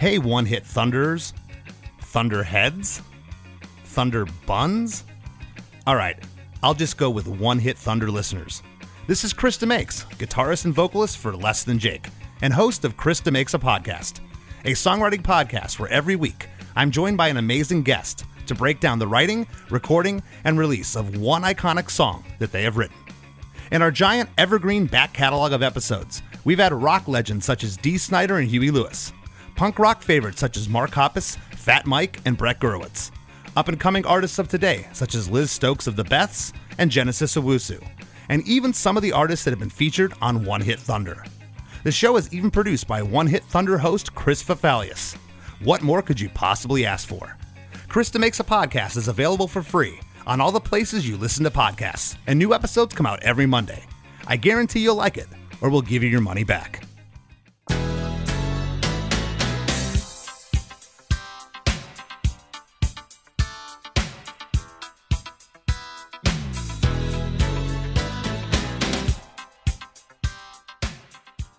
Hey, one hit thunders, thunderheads, thunder buns. All right, I'll just go with one hit thunder listeners. This is Chris DeMakes, guitarist and vocalist for Less Than Jake, and host of Chris DeMakes a Podcast, a songwriting podcast where every week I'm joined by an amazing guest to break down the writing, recording, and release of one iconic song that they have written. In our giant evergreen back catalog of episodes, we've had rock legends such as Dee Snider and Huey Lewis punk rock favorites such as Mark Hoppus, Fat Mike, and Brett Gurewitz, up and coming artists of today such as Liz Stokes of the Beths and Genesis Owusu, and even some of the artists that have been featured on One Hit Thunder. The show is even produced by One Hit Thunder host Chris Fafalios. What more could you possibly ask for? Chris DeMakes a Podcast is available for free on all the places you listen to podcasts, and new episodes come out every Monday. I guarantee you'll like it, or we'll give you your money back.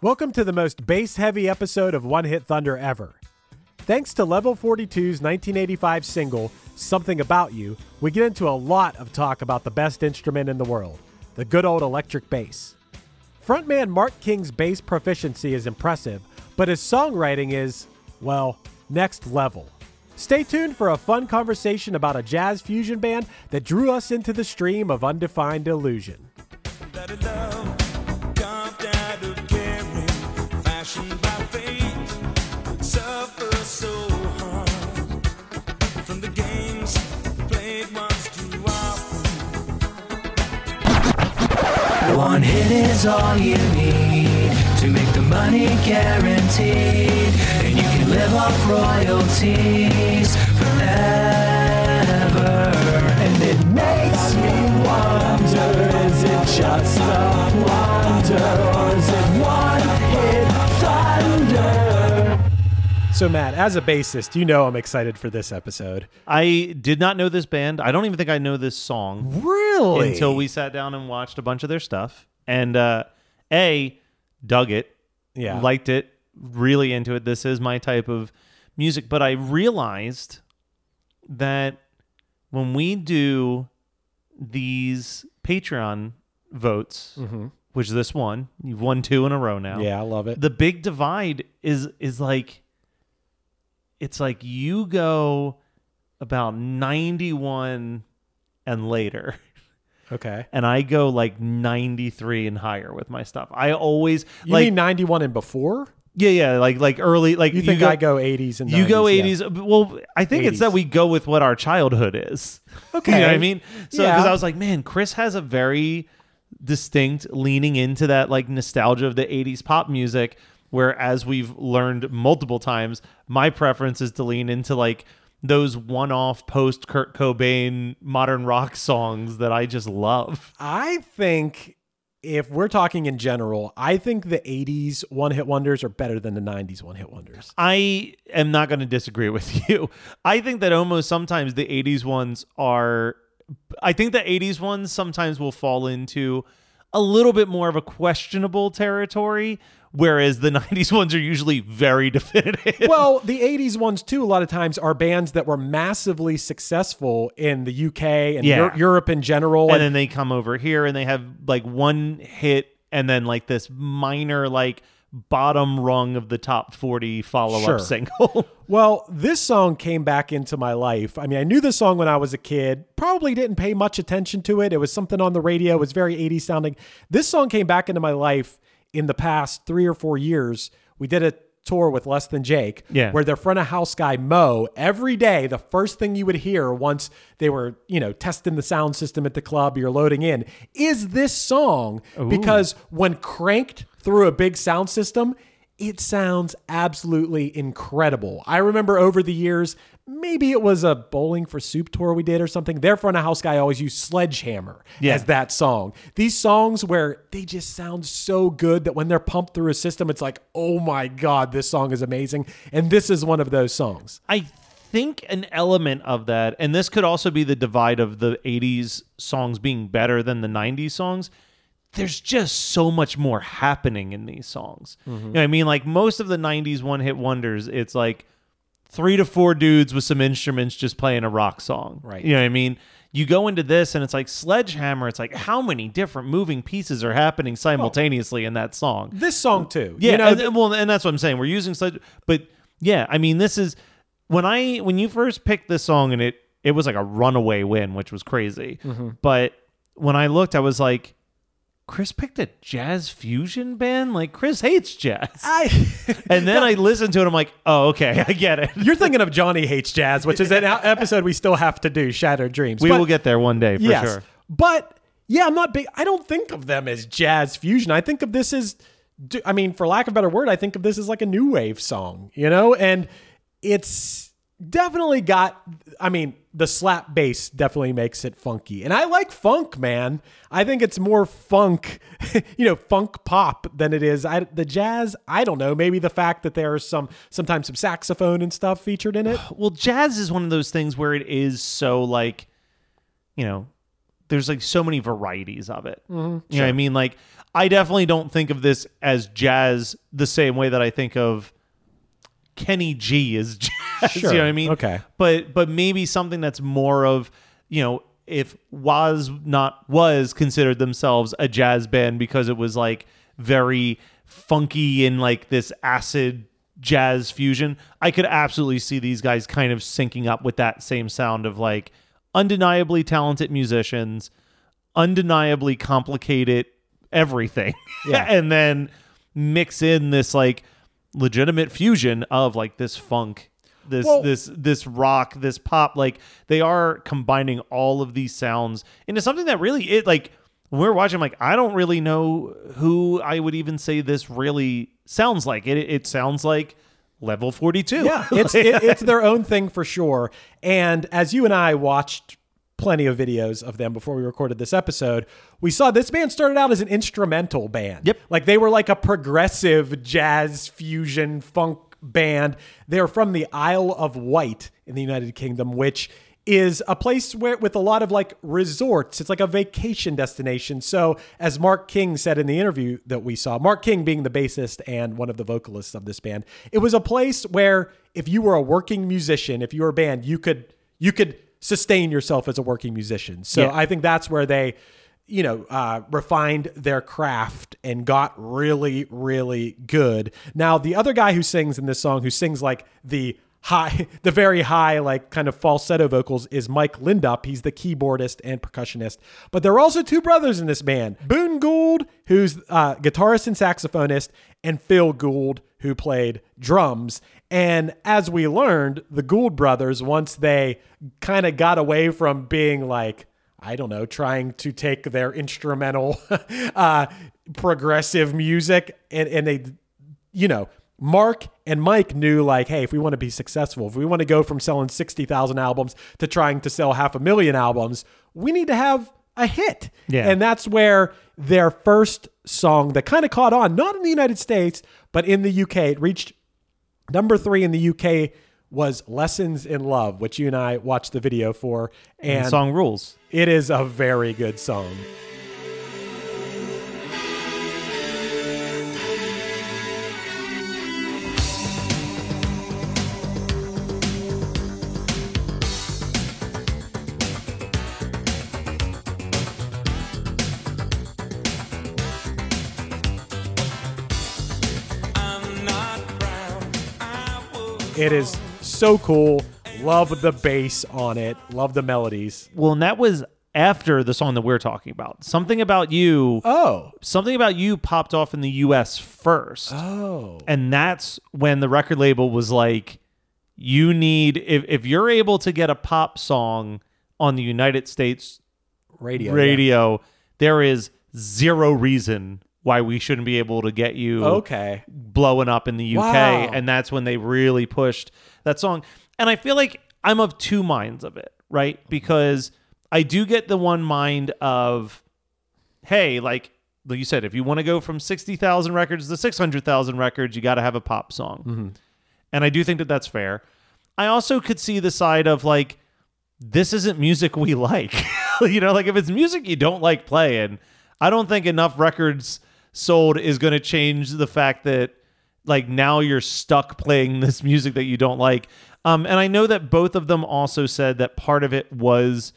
Welcome to the most bass heavy episode of One Hit Thunder ever. Thanks to Level 42's 1985 single, Something About You, we get into a lot of talk about the best instrument in the world, the good old electric bass. Frontman Mark King's bass proficiency is impressive, but his songwriting is, well, next level. Stay tuned for a fun conversation about a jazz fusion band that drew us into the stream of undefined illusion. One hit is all you need to make the money guaranteed, and you can live off royalties forever. And it makes me wonder: is it just a wonder, or is it one So, Matt, as a bassist, you know I'm excited for this episode. I did not know this band. I don't even think I know this song Really? until we sat down and watched a bunch of their stuff. And uh, A, dug it, Yeah. liked it, really into it. This is my type of music. But I realized that when we do these Patreon votes, which this one, you've won two in a row now. Yeah, I love it. The big divide is is like it's like you go about 91 and later okay. and I go like 93 and higher with my stuff. I always You like mean 91 and before? yeah yeah like like early like You think I go 80s and 90s? you go yeah. 80s uh, well I think it's that we go with what our childhood is. Okay. you know what I mean? So Yeah. because I was like man Chris has a very distinct leaning into that like nostalgia of the 80s pop music where as we've learned multiple times my preference is to lean into like those one-off post Kurt Cobain modern rock songs that I just love. I think if we're talking in general, I think the 80s one hit wonders are better than the 90s one hit wonders. I am not going to disagree with you. I think that almost sometimes the 80s ones are I think the 80s ones sometimes will fall into a little bit more of a questionable territory, whereas the 90s ones are usually very definitive. well, the 80s ones too, a lot of times are bands that were massively successful in the UK and Yeah. Eu- Europe in general. and then they come over here and they have like one hit and then like this minor like bottom rung of the top 40 follow-up Sure. single. Well, this song came back into my life. I mean, I knew this song when I was a kid, probably didn't pay much attention to it. It was something on the radio, it was very 80s sounding. This song came back into my life in the past three or four years. We did a tour with Less Than Jake, Yeah. where their front of house guy, Mo, every day, the first thing you would hear once they were, you know, testing the sound system at the club, you're loading in, is this song. Because when cranked through a big sound system, it sounds absolutely incredible. I remember over the years, maybe it was a bowling for soup tour we did or something. Their front of house guy always used Sledgehammer Yeah. as that song. These songs where they just sound so good that when they're pumped through a system, it's like, oh my God, this song is amazing. And this is one of those songs. I think an element of that, and this could also be the divide of the 80s songs being better than the 90s songs. There's just so much more happening in these songs. You mm-hmm. know I mean? Like most of the 90s one hit wonders, it's like three to four dudes with some instruments just playing a rock song. Right. You know what I mean? You go into this and it's like Sledgehammer, it's like how many different moving pieces are happening simultaneously in that song? This song too. Yeah, You know, and, well, and that's what I'm saying. We're using sledge, but yeah, I mean, this is when I when you first picked this song and it it was like a runaway win, which was crazy. Mm-hmm. But when I looked, I was like, Chris picked a jazz fusion band. Like Chris hates jazz, I, and then I listened to it. I'm like, oh, okay, I get it. you're thinking of Johnny Hates Jazz, which is an episode we still have to do, Shattered Dreams. We But- will get there one day for yes. sure. But yeah, I'm not big. I don't think of them as jazz fusion. I think of this as, I mean, for lack of a better word, I think of this as like a new wave song, you know? And it's definitely got, I mean, the slap bass definitely makes it funky. And I like funk, man. I think it's more funk, you know, funk pop than it is. I, the jazz, I don't know. Maybe the fact that there's some, sometimes some saxophone and stuff featured in it. Well, jazz is one of those things where it is so like, you know, there's like so many varieties of it. Mm-hmm. You know what I mean? Like, I definitely don't think of this as jazz the same way that I think of Kenny G as jazz. Sure. You know what I mean? Okay. But but maybe something that's more of, you know, if was not was considered themselves a jazz band because it was like very funky and like this acid jazz fusion, I could absolutely see these guys kind of syncing up with that same sound of like undeniably talented musicians, undeniably complicated everything. Yeah. and then mix in this like legitimate fusion of like this funk this Well- this this rock this pop like they are combining all of these sounds into something that really it like when we we're watching I'm like I don't really know who I would even say this really sounds like it it sounds like level 42 Yeah, it's it, it's their own thing for sure. And as you and I watched plenty of videos of them before we recorded this episode, we saw this band started out as an instrumental band. Yep. Like they were like a progressive jazz fusion funk band. They're from the Isle of Wight in the United Kingdom, which is a place where with a lot of like resorts. It's like a vacation destination. So, as Mark King said in the interview that we saw, Mark King being the bassist and one of the vocalists of this band, it was a place where if you were a working musician, if you were a band, you could you could sustain yourself as a working musician. So, Yeah. I think that's where they you know, uh, refined their craft and got really, really good. Now, the other guy who sings in this song, who sings like the high, the very high, like kind of falsetto vocals, is Mike Lindup. He's the keyboardist and percussionist. But there are also two brothers in this band Boon Gould, who's uh, guitarist and saxophonist, and Phil Gould, who played drums. And as we learned, the Gould brothers, once they kind of got away from being like, I don't know, trying to take their instrumental, uh, progressive music and, and they, you know, Mark and Mike knew like, hey, if we want to be successful, if we want to go from selling 60,000 albums to trying to sell half a million albums, we need to have a hit. Yeah. And that's where their first song that kind of caught on, not in the United States, but in the UK, it reached number three in the UK was Lessons in Love, which you and I watched the video for. And the song rules. it is a very good song. It is so cool. Love the bass on it. Love the melodies. Well, and that was after the song that we're talking about. Something about you. Oh. Something about you popped off in the U.S. first. Oh. and that's when the record label was like you need if, if you're able to get a pop song on the united states Radio. radio there is zero reason why we shouldn't be able to get you Okay. blowing up in the uk Wow. and that's when they really pushed that song and i feel like i'm of two minds of it right mm-hmm. because i do get the one mind of hey, like like you said, if you want to go from sixty thousand records to six hundred thousand records, you got to have a pop song. Mm-hmm. And I do think that that's fair. I also could see the side of like, this isn't music we like. you know, like if it's music you don't like playing, I don't think enough records sold is going to change the fact that like now you're stuck playing this music that you don't like. Um, and I know that both of them also said that part of it was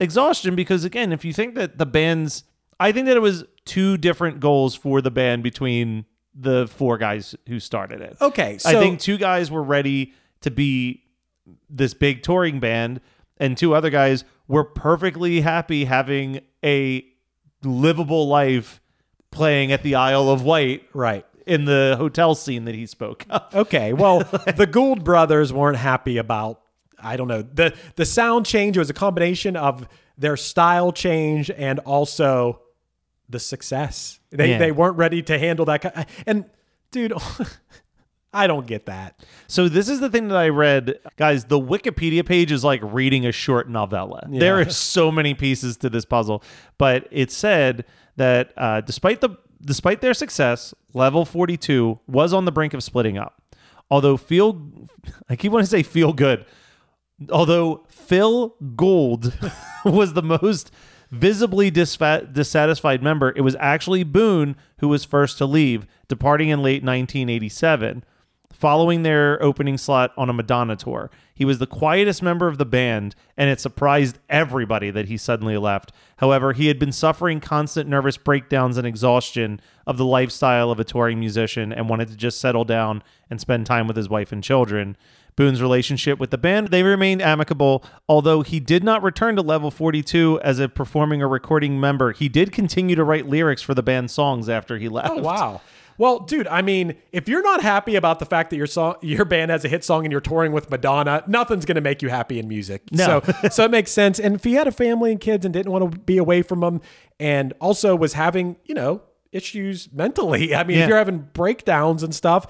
exhaustion because again, if you think that the band's, I think that it was two different goals for the band between the four guys who started it. Okay. So I think two guys were ready to be this big touring band, and two other guys were perfectly happy having a livable life playing at the Isle of Wight right. in the hotel scene that he spoke of. Okay. Well, the Gould brothers weren't happy about I don't know. The the sound change was a combination of their style change and also the success. They Yeah. they weren't ready to handle that and dude I don't get that. So this is the thing that I read, guys. The Wikipedia page is like reading a short novella. There are so many pieces to this puzzle, but it said that uh, despite the despite their success, Level Forty Two was on the brink of splitting up. Although feel, I keep wanting to say feel good. Although Phil Gould was the most visibly disfa- dissatisfied member, it was actually Boon who was first to leave, departing in late 1987 following their opening slot on a Madonna tour. He was the quietest member of the band, and it surprised everybody that he suddenly left. However, he had been suffering constant nervous breakdowns and exhaustion of the lifestyle of a touring musician and wanted to just settle down and spend time with his wife and children. Boon's relationship with the band, they remained amicable, although he did not return to Level 42 as a performing or recording member. He did continue to write lyrics for the band's songs after he left. Oh wow. Well, dude, I mean, if you're not happy about the fact that your song, your band has a hit song and you're touring with Madonna, nothing's going to make you happy in music. No. So, so it makes sense. And if he had a family and kids and didn't want to be away from them, and also was having, you know, issues mentally. I mean, Yeah. if you're having breakdowns and stuff,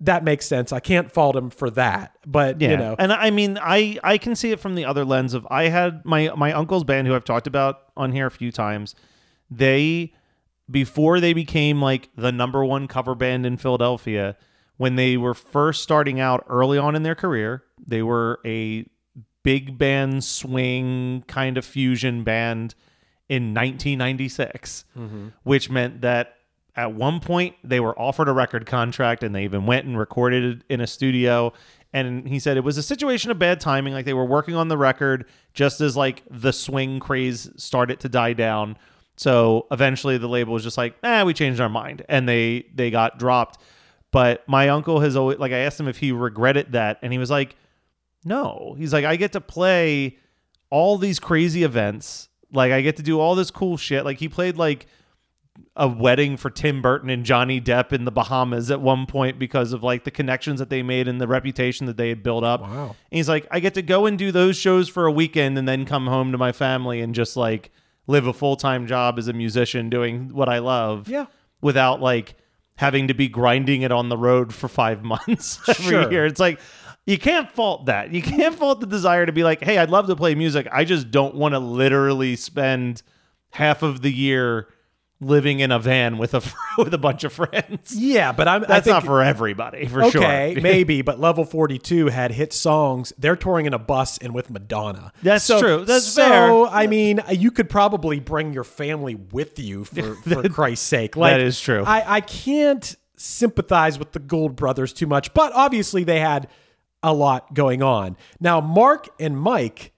that makes sense. I can't fault him for that. But Yeah, you know, and I mean, I I can see it from the other lens of I had my my uncle's band who I've talked about on here a few times. They before they became like the number one cover band in Philadelphia, when they were first starting out early on in their career, they were a big band swing kind of fusion band in 1996, mm-hmm. which meant that at one point they were offered a record contract and they even went and recorded it in a studio. And he said it was a situation of bad timing. Like they were working on the record just as like the swing craze started to die down. So eventually the label was just like, eh, we changed our mind. And they they got dropped. But my uncle has always like I asked him if he regretted that, and he was like, no. He's like, I get to play all these crazy events. Like I get to do all this cool shit. Like he played like a wedding for Tim Burton and Johnny Depp in the Bahamas at one point because of like the connections that they made and the reputation that they had built up. Wow. And he's like, I get to go and do those shows for a weekend and then come home to my family and just like live a full time job as a musician doing what I love. Yeah. Without like having to be grinding it on the road for five months every Sure. year. It's like you can't fault that. You can't fault the desire to be like, hey, I'd love to play music. I just don't want to literally spend half of the year living in a van with a with a bunch of friends. Yeah, but I'm. That's think, not for everybody, for Okay, sure. Okay, maybe, but Level 42 had hit songs. They're touring in a bus and with Madonna. That's So- true. That's so, fair. I mean, you could probably bring your family with you for, for Christ's sake. Like, That is true. I, I can't sympathize with the Gould brothers too much, but obviously they had a lot going on. Now, Mark and Mike,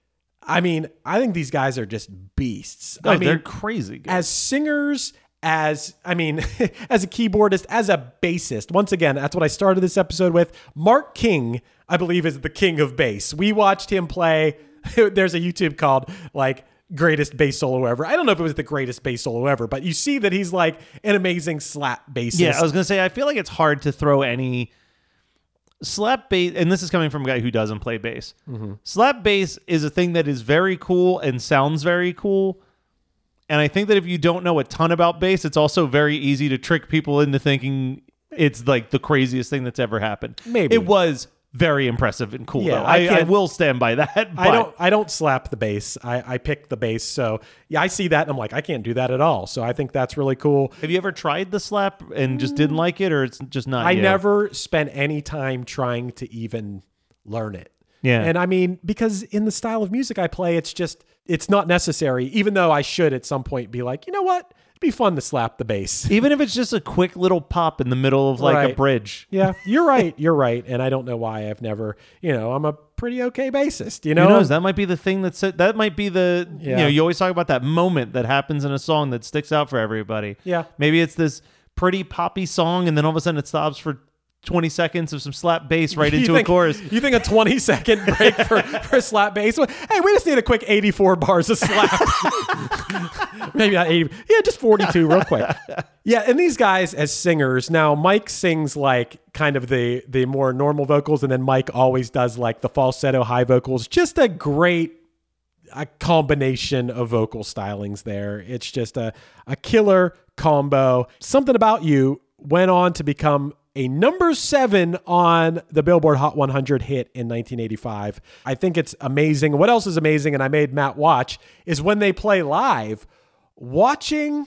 I mean, I think these guys are just beasts. Oh, I mean, they're crazy. Good. as singers as i mean as a keyboardist as a bassist once again that's what i started this episode with mark king i believe is the king of bass we watched him play there's a youtube called like greatest bass solo ever i don't know if it was the greatest bass solo ever but you see that he's like an amazing slap bassist Yeah, I was gonna say I feel like it's hard to throw any slap bass, and this is coming from a guy who doesn't play bass. Mm-hmm. Slap bass is a thing that is very cool and sounds very cool. And I think that if you don't know a ton about bass, it's also very easy to trick people into thinking it's like the craziest thing that's ever happened. Maybe. it was very impressive and cool. Yeah, though. I I, I, will stand by that. I don't. I don't slap the bass. I, I pick the bass. So yeah, I see that, and I'm like, I can't do that at all. So I think that's really cool. Have you ever tried the slap and just didn't like it, or it's just not? I you? never spent any time trying to even learn it. Yeah. And I mean, because in the style of music I play, it's just, it's not necessary, even though I should at some point be like, you know what? Be fun to slap the bass. Even if it's just a quick little pop in the middle of like a bridge. yeah, you're right. You're right. And I don't know why I've never, you know, I'm a pretty okay bassist, you know? Who knows? That might be the thing that's that might be the you know you always talk about that moment that happens in a song that sticks out for everybody. Yeah. maybe it's this pretty poppy song, and then all of a sudden it stops for twenty seconds of some slap bass right You into think- a chorus. You think a 20 second break for, for slap bass? Hey, we just need a quick 84 bars of slap. Maybe not 80. Yeah, just 42 real quick. Yeah, and these guys as singers, now Mike sings like kind of the the more normal vocals and then Mike always does like the falsetto high vocals. Just a great a combination of vocal stylings there. It's just a, a killer combo. Something About You went on to become a number seven on the Billboard Hot 100 hit in 1985. I think it's amazing. What else is amazing, and I made Matt watch, is when they play live, watching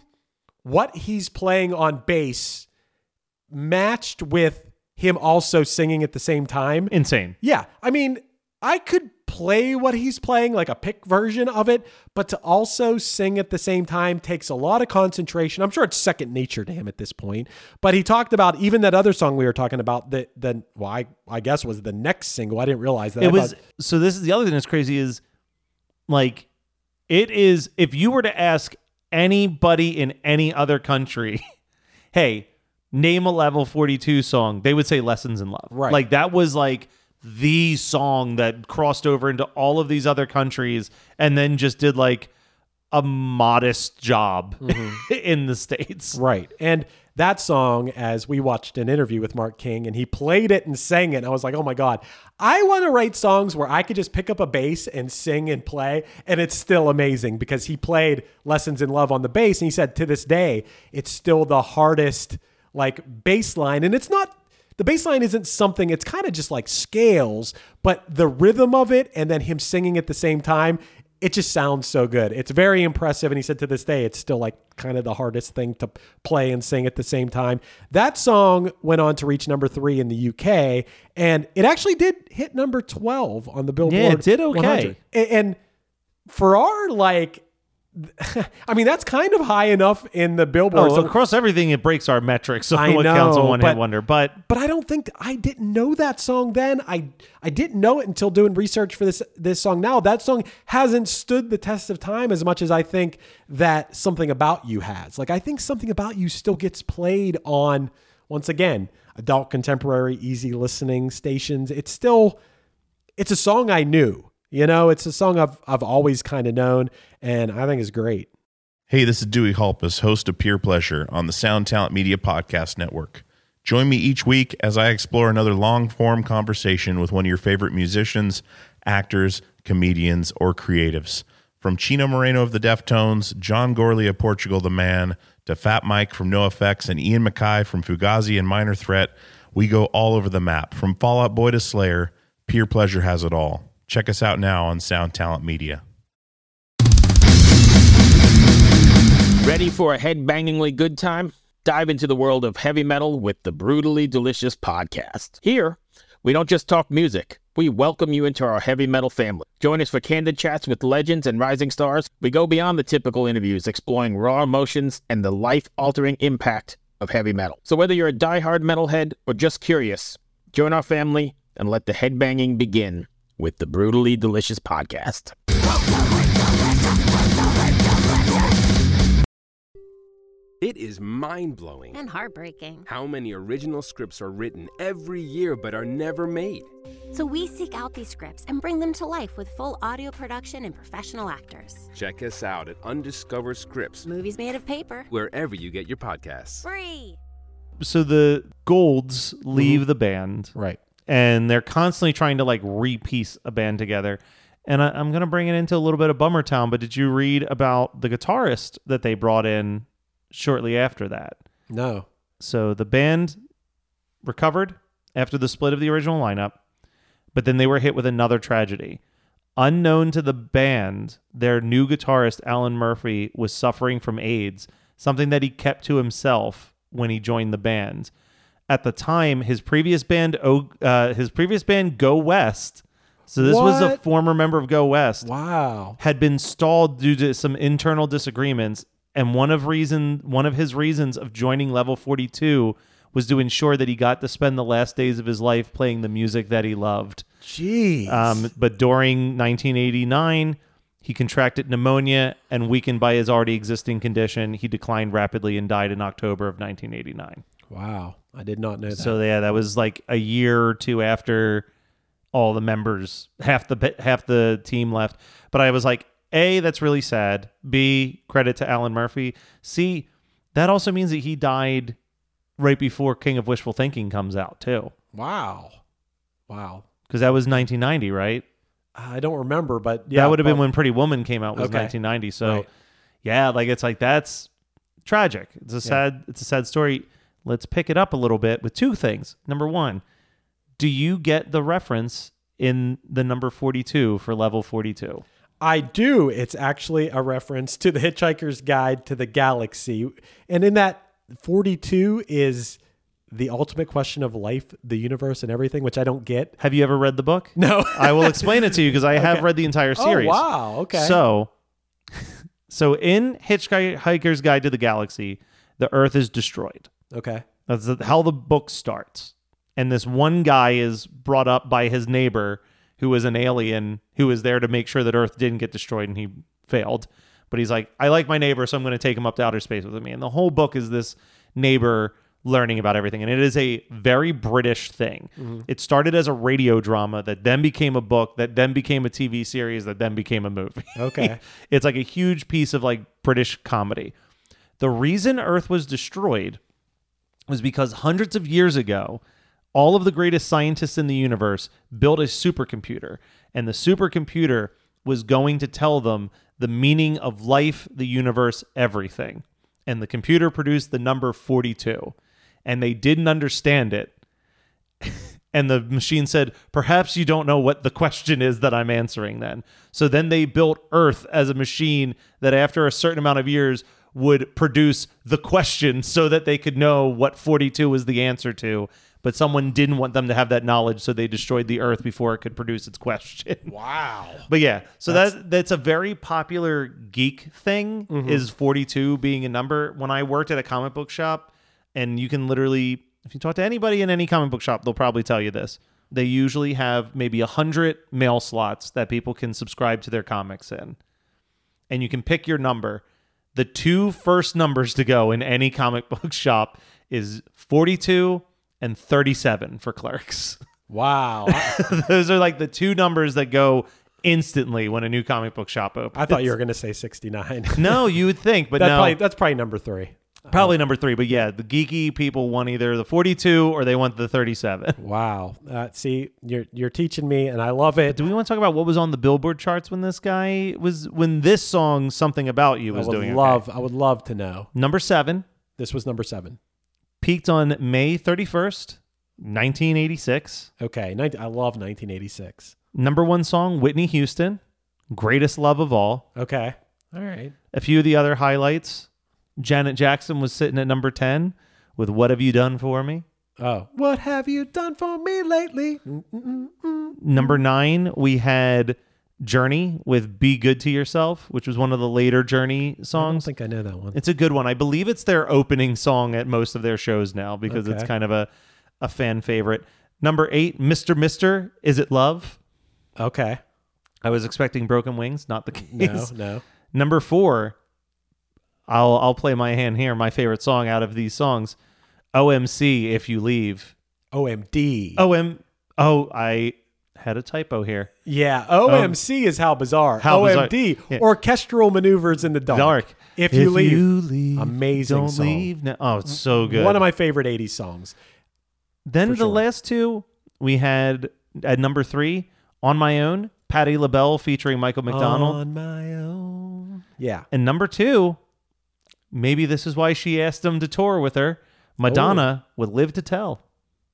what he's playing on bass matched with him also singing at the same time. Insane. Yeah. I mean, I could play what he's playing, like a pick version of it, but to also sing at the same time takes a lot of concentration. I'm sure it's second nature to him at this point. But he talked about even that other song we were talking about, that the well, I, I guess was the next single. I didn't realize that. I It was thought- so. This is the other thing that's crazy is like it is. If you were to ask anybody in any other country, hey, name a level forty two song, they would say "Lessons in Love." Right. Like that was like the song that crossed over into all of these other countries, and then just did like a modest job mm-hmm. in the states. Right. And that song, as we watched an interview with Mark King and he played it and sang it, and I was like, oh my God, I want to write songs where I could just pick up a bass and sing and play, and it's still amazing because he played Lessons in Love on the bass, and he said to this day, it's still the hardest like bass line. And it's not the bass line isn't something, it's kind of just like scales, but the rhythm of it and then him singing at the same time, it just sounds so good. It's very impressive. And he said to this day, it's still like kind of the hardest thing to play and sing at the same time. That song went on to reach number three in the UK, and it actually did hit number 12 on the Billboard. Yeah, it did okay. 100. And for our like, I mean, that's kind of high enough in the Billboard. Oh, So- across everything, it breaks our metrics on I what counts a one hit wonder. But but I don't think I didn't know that song then. I I didn't know it until doing research for this this song. Now that song hasn't stood the test of time as much as I think that something about you has. Like I think something about you still gets played on once again adult contemporary easy listening stations. It's still it's a song I knew. You know, it's a song I've I've always kind of known, and I think is great. Hey, this is Dewey Halpus, host of Peer Pleasure on the Sound Talent Media Podcast Network. Join me each week as I explore another long form conversation with one of your favorite musicians, actors, comedians, or creatives. From Chino Moreno of the Deftones, John Gourley of Portugal the Man, to Fat Mike from NoFX and Ian MacKaye from Fugazi and Minor Threat, we go all over the map. From Fallout Boy to Slayer, Peer Pleasure has it all. Check us out now on Sound Talent Media. Ready for a head-bangingly good time? Dive into the world of heavy metal with the Brutally Delicious podcast. Here, we don't just talk music. We welcome you into our heavy metal family. Join us for candid chats with legends and rising stars. We go beyond the typical interviews, exploring raw emotions and the life-altering impact of heavy metal. So whether you're a die-hard metalhead or just curious, join our family and let the headbanging begin with the Brutally Delicious podcast. It is mind blowing and heartbreaking. how many original scripts are written every year but are never made. So we seek out these scripts and bring them to life with full audio production and professional actors. Check us out at Undiscovered Scripts, Movies made of paper. wherever you get your podcasts. Free. So the Goulds leave mm-hmm. the band, Right. And they're constantly trying to like repiece a band together. And I, I'm gonna bring it into a little bit of Bummer Town, but did you read about the guitarist that they brought in shortly after that? No. So the band recovered after the split of the original lineup, but then they were hit with another tragedy. Unknown to the band, their new guitarist, Alan Murphy, was suffering from AIDS, something that he kept to himself when he joined the band. At the time, his previous band, uh, his previous band, Go West. So this was a former member of Go West Wow. had been stalled due to some internal disagreements and one of reason one of his reasons of joining level 42 was to ensure that he got to spend the last days of his life playing the music that he loved Jeez. um, but during 1989 he contracted pneumonia and weakened by his already existing condition he declined rapidly and died in october of 1989 wow. I did not know that. so yeah, that was like a year or two after all the members, half the half the team left. But I was like, a, that's really sad. B, credit to Alan Murphy. C, that also means that he died right before King of Wishful Thinking comes out too, wow. Wow. because that was 1990, right? I don't remember, but yeah, that would have been when Pretty Woman came out was Okay. 1990. So Right. yeah, like it's like that's tragic. It's a sad it's a sad story. Let's pick it up a little bit with two things. Number 1, do you get the reference in the number 42 for level 42? I do. It's actually a reference to the Hitchhiker's Guide to the Galaxy. And in that 42 is the ultimate question of life, the universe, and everything, which I don't get. Have you ever read the book? No. I will explain it to you because I have read the entire oh, series. Oh, wow. Okay. So, so in Hitchhiker's Guide to the Galaxy, the Earth is destroyed. Okay. That's how the book starts. And this one guy is brought up by his neighbor, who is an alien, who is there to make sure that Earth didn't get destroyed, and he failed. But he's like, I like my neighbor, so I'm going to take him up to outer space with me. And the whole book is this neighbor learning about everything. And it is a very British thing. Mm-hmm. It started as a radio drama that then became a book, that then became a TV series, that then became a movie. Okay. it's like a huge piece of like British comedy. The reason Earth was destroyed was because hundreds of years ago, all of the greatest scientists in the universe built a supercomputer, and the supercomputer was going to tell them the meaning of life, the universe, everything. And the computer produced the number 42, and they didn't understand it. And the machine said, Perhaps you don't know what the question is that I'm answering then. So then they built Earth as a machine that, after a certain amount of years, would produce the question so that they could know what 42 was the answer to. But someone didn't want them to have that knowledge, so they destroyed the Earth before it could produce its question. Wow. But yeah, so that that's a very popular geek thing mm-hmm. is 42 being a number. When I worked at a comic book shop, and you can literally, if you talk to anybody in any comic book shop, they'll probably tell you this. They usually have maybe a hundred mail slots that people can subscribe to their comics in, and you can pick your number. The two first numbers to go in any comic book shop is 42 and 37 for clerks. Wow. Those are like the two numbers that go instantly when a new comic book shop opens. I thought you were going to say 69. No, you would think, but That no. probably, that's probably number three. Probably number three, but yeah, the geeky people want either the 42 or they want the 37. Wow. Uh, see, you're you're teaching me, and I love it. Do we want to talk about what was on the Billboard charts when this guy was when this song "Something About You" I was would doing? okay? love. I would love to know. number seven, This was number seven. peaked on May 31st, 1986. Okay. 19, I love 1986. Number one song, Whitney Houston, "Greatest Love of All." Okay. All right. A few of the other highlights: Janet Jackson was sitting at number 10 with What Have You Done For Me? Oh, what have you done for me lately? Number nine, we had Journey with Be Good to Yourself, which was one of the later Journey songs. I don't think I know that one. It's a good one. I believe it's their opening song at most of their shows now because it's kind of a, a fan favorite. Number eight, Mr. Mister, Is It Love? Okay. I was expecting Broken Wings, not the case. No, no. Number four, I'll I'll play my hand here. My favorite song out of these songs, OMC. If you leave, OMD. OM. Oh, I had a typo here. Yeah, oh. OMC is how bizarre. How bizarre. OMD, Yeah. orchestral maneuvers in the dark. Dark. If, you, leave. Amazing Don't song. leave. now. Oh, it's so good. One of my favorite 80s songs. Then the sure. last two we had at number three, on my own, Patti LaBelle featuring Michael McDonald, On my own. Yeah. and number two, maybe this is why she asked him to tour with her. Madonna oh. would "Live to Tell."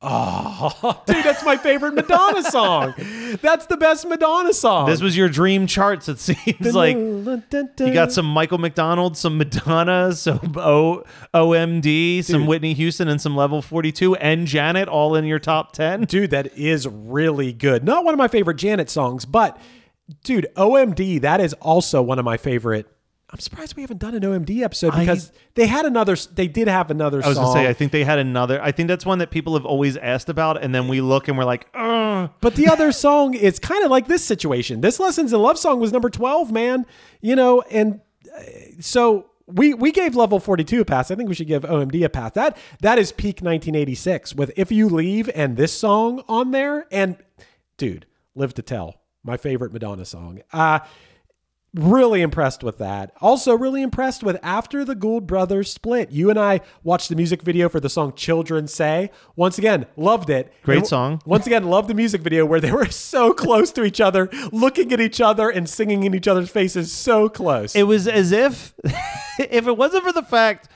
Oh, dude, that's my favorite Madonna song. That's the best Madonna song. This was your dream charts. It seems like you got some Michael McDonald, some Madonna, some o- OMD, some Dude. Whitney Houston, and some Level 42 and Janet all in your top 10. Dude, that is really good. Not one of my favorite Janet songs, but dude, OMD, that is also one of my favorite. I'm surprised we haven't done an OMD episode I- because they had another. They did have another I was song. to say, I think they had another. I think that's one that people have always asked about. And then we look and we're like, Ugh. But the other song is kind of like this situation. This Lessons in Love song was number 12, man. You know, and uh, so we we gave level 42 a pass. I think we should give OMD a pass. That that is peak 1986 with If You Leave and this song on there and dude, Live to Tell, my favorite Madonna song. Uh really impressed with that. Also, really impressed with after the Gould brothers split. You and I watched the music video for the song Children Say. Once again, loved it. Great And song. Once again, loved the music video where they were so close to each other, looking at each other and singing in each other's faces so close. it was as if, if it wasn't for the fact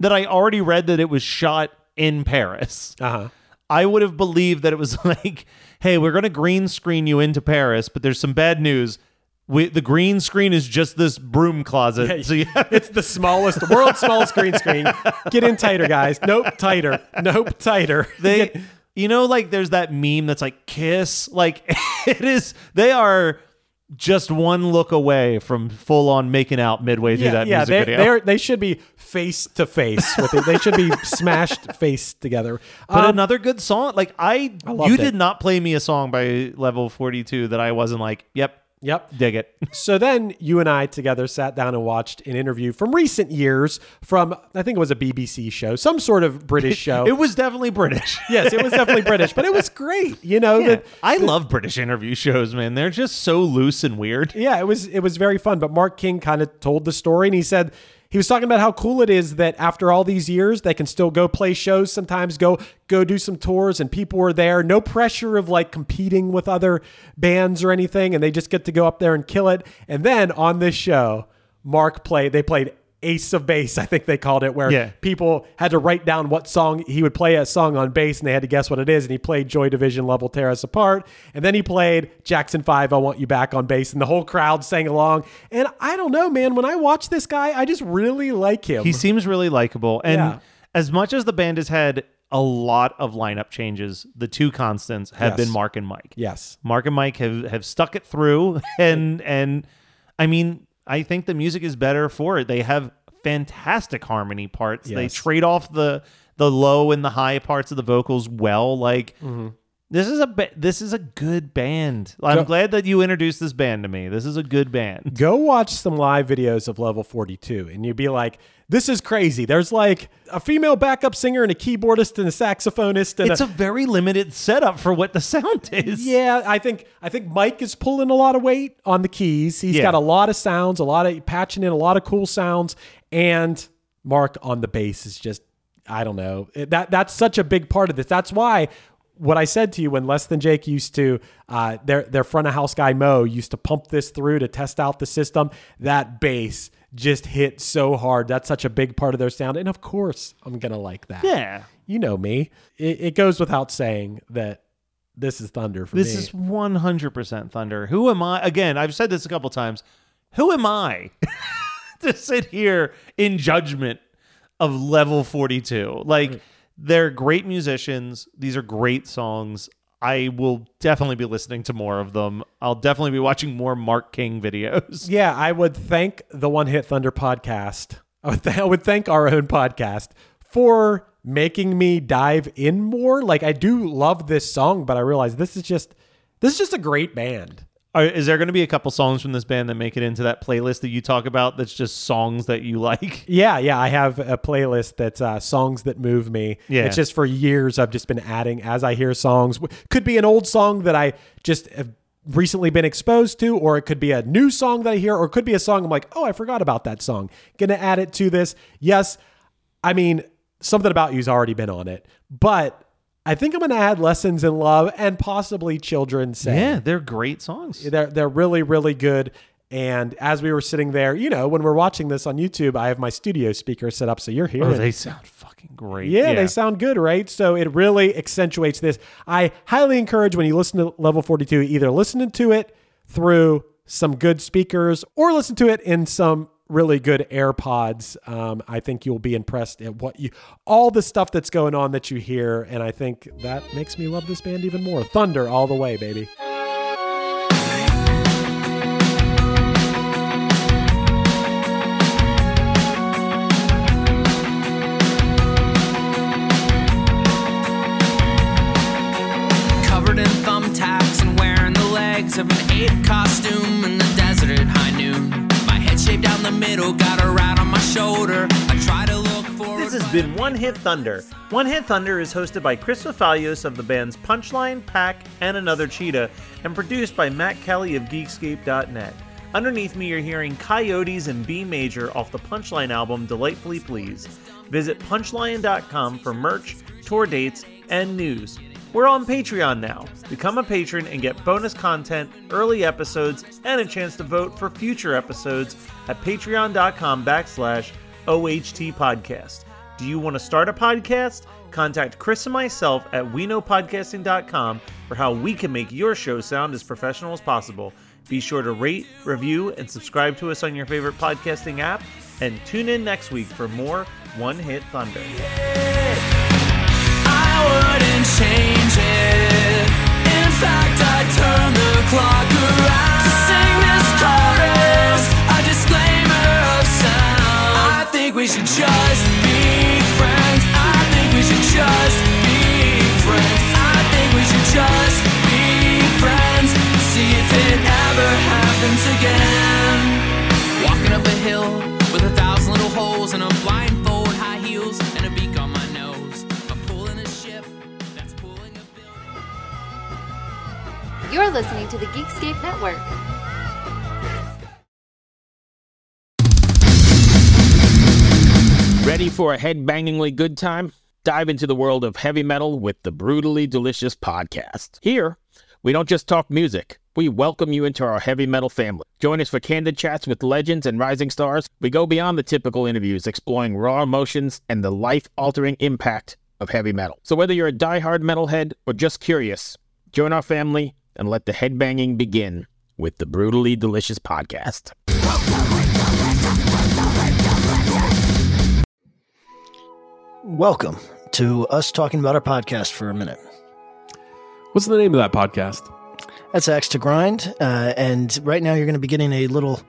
that I already read that it was shot in Paris, uh-huh. I would have believed that it was like, hey, we're going to green screen you into Paris, but there's some bad news. We, the green screen is just this broom closet. so you it's the smallest, the world's smallest green screen. Get in tighter, guys. Nope, tighter. Nope, tighter. they Get- you know like there's that meme that's like kiss like it is they are just one look away from full on making out midway through yeah, that yeah, music they, video they should be face to face with it. They should be smashed face together. but Um, another good song like i, I you it. did not play me a song by level 42 that i wasn't like yep Yep. dig it So then you and I together sat down and watched an interview from recent years from I think it was a BBC show, some sort of British show. it was definitely british yes, it was definitely British, but it was great. You know, Yeah. that i love british interview shows man they're just so loose and weird yeah, it was it was very fun. But Mark King kind of told the story, and he said he was talking about how cool it is that after all these years, they can still go play shows. Sometimes go go do some tours, and people are there. No pressure of like competing with other bands or anything, and they just get to go up there and kill it. And then on this show, Mark played. They played. Ace of Bass, I think they called it, where Yeah. people had to write down what song he would play a song on bass and they had to guess what it is. And he played Joy Division Love Will Tear Us Apart. And then he played Jackson 5, I Want You Back on bass. And the whole crowd sang along. And I don't know, man, when I watch this guy, I just really like him. He seems really likable. And Yeah. as much as the band has had a lot of lineup changes, the two constants have Yes. been Mark and Mike. yes. Mark and Mike have have stuck it through and and I mean, I think the music is better for it. They have fantastic harmony parts. They trade off the the low and the high parts of the vocals well. Like mm-hmm. This is a ba- this is a good band. I'm Go- glad that you introduced this band to me. This is a good band. Go watch some live videos of Level 42 and you'd be like, this is crazy. There's like a female backup singer and a keyboardist and a saxophonist. And It's a very limited setup for what the sound is. Yeah, I think I think Mike is pulling a lot of weight on the keys. He's Yeah. got a lot of sounds, a lot of patching in a lot of cool sounds, and Mark on the bass is just I don't know. That that's such a big part of this. That's why what I said to you when Less Than Jake used to uh, their their front of house guy Mo used to pump this through to test out the system. That bass just hit so hard. That's such a big part of their sound, and of course I'm gonna like that. Yeah. you know me. It, it goes without saying that this is thunder for This me. is 100% Thunder. Who am I? Again, I've said this a couple times. Who am I to sit here in judgment of level 42. Like they're great musicians. These are great songs. I will definitely be listening to more of them. I'll definitely be watching more Mark King videos. Yeah, I would thank the One Hit Thunder podcast. I would, th- I would thank our own podcast for making me dive in more. Like I do love this song, but I realize this is just this is just a great band. Are, is there going to be a couple songs from this band that make it into that playlist that you talk about that's just songs that you like? Yeah, yeah, I have a playlist that's uh, songs that move me. Yeah. it's just for years I've just been adding as I hear songs. Could be an old song that I just have recently been exposed to, or it could be a new song that I hear, or it could be a song I'm like, oh, I forgot about that song. Gonna add it to this. Yes, I mean something about you's already been on it, but I think I'm gonna add lessons in love and possibly children say. Yeah, they're great songs. They're they're really really good. And as we were sitting there, you know, when we're watching this on YouTube, I have my studio speaker set up, so you're oh, hearing. Oh, they sound fucking great. yeah, they sound good, right? So it really accentuates this. I highly encourage when you listen to Level 42, either listen to it through some good speakers or listen to it in some really good AirPods. Um, I think you'll be impressed at what you, all the stuff that's going on that you hear. And I think that makes me love this band even more. Thunder all the way, baby. Covered in thumbtacks and wearing the legs of an ape costume the middle, got on my shoulder. I try to look forward. This has been One Hit Thunder. One Hit Thunder is hosted by Chris Fafalios of the bands Punchline, Pack, and Another Cheetah, and produced by Matt Kelly of Geekscape.net. Underneath me, you're hearing Coyotes in B Major off the Punchline album Delightfully Pleased. Visit punchline.com for merch, tour dates, and news. We're on Patreon now. Become a patron and get bonus content, early episodes, and a chance to vote for future episodes at patreon.com backslash OHT podcast. Do you want to start a podcast? Contact Chris and myself at weknowpodcasting.com for how we can make your show sound as professional as possible. Be sure to rate, review, and subscribe to us on your favorite podcasting app. And tune in next week for more One Hit Thunder. I we should just be friends. I think we should just be friends. I think we should just You're listening to the Geekscape Network. Ready for a head-bangingly good time? Dive into the world of heavy metal with the Brutally Delicious podcast. Here, we don't just talk music. We welcome you into our heavy metal family. Join us for candid chats with legends and rising stars. We go beyond the typical interviews, exploring raw emotions and the life-altering impact of heavy metal. So whether you're a die-hard metalhead or just curious, join our family and let the headbanging begin with the Brutally Delicious podcast. Welcome to us talking about our podcast for a minute. What's the name of that podcast? That's Axe to Grind, uh, and right now you're going to be getting a little,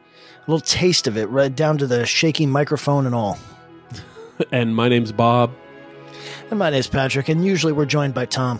little taste of it, right down to the shaky microphone and all. And my name's Bob. And my name's Patrick, and usually we're joined by Tom.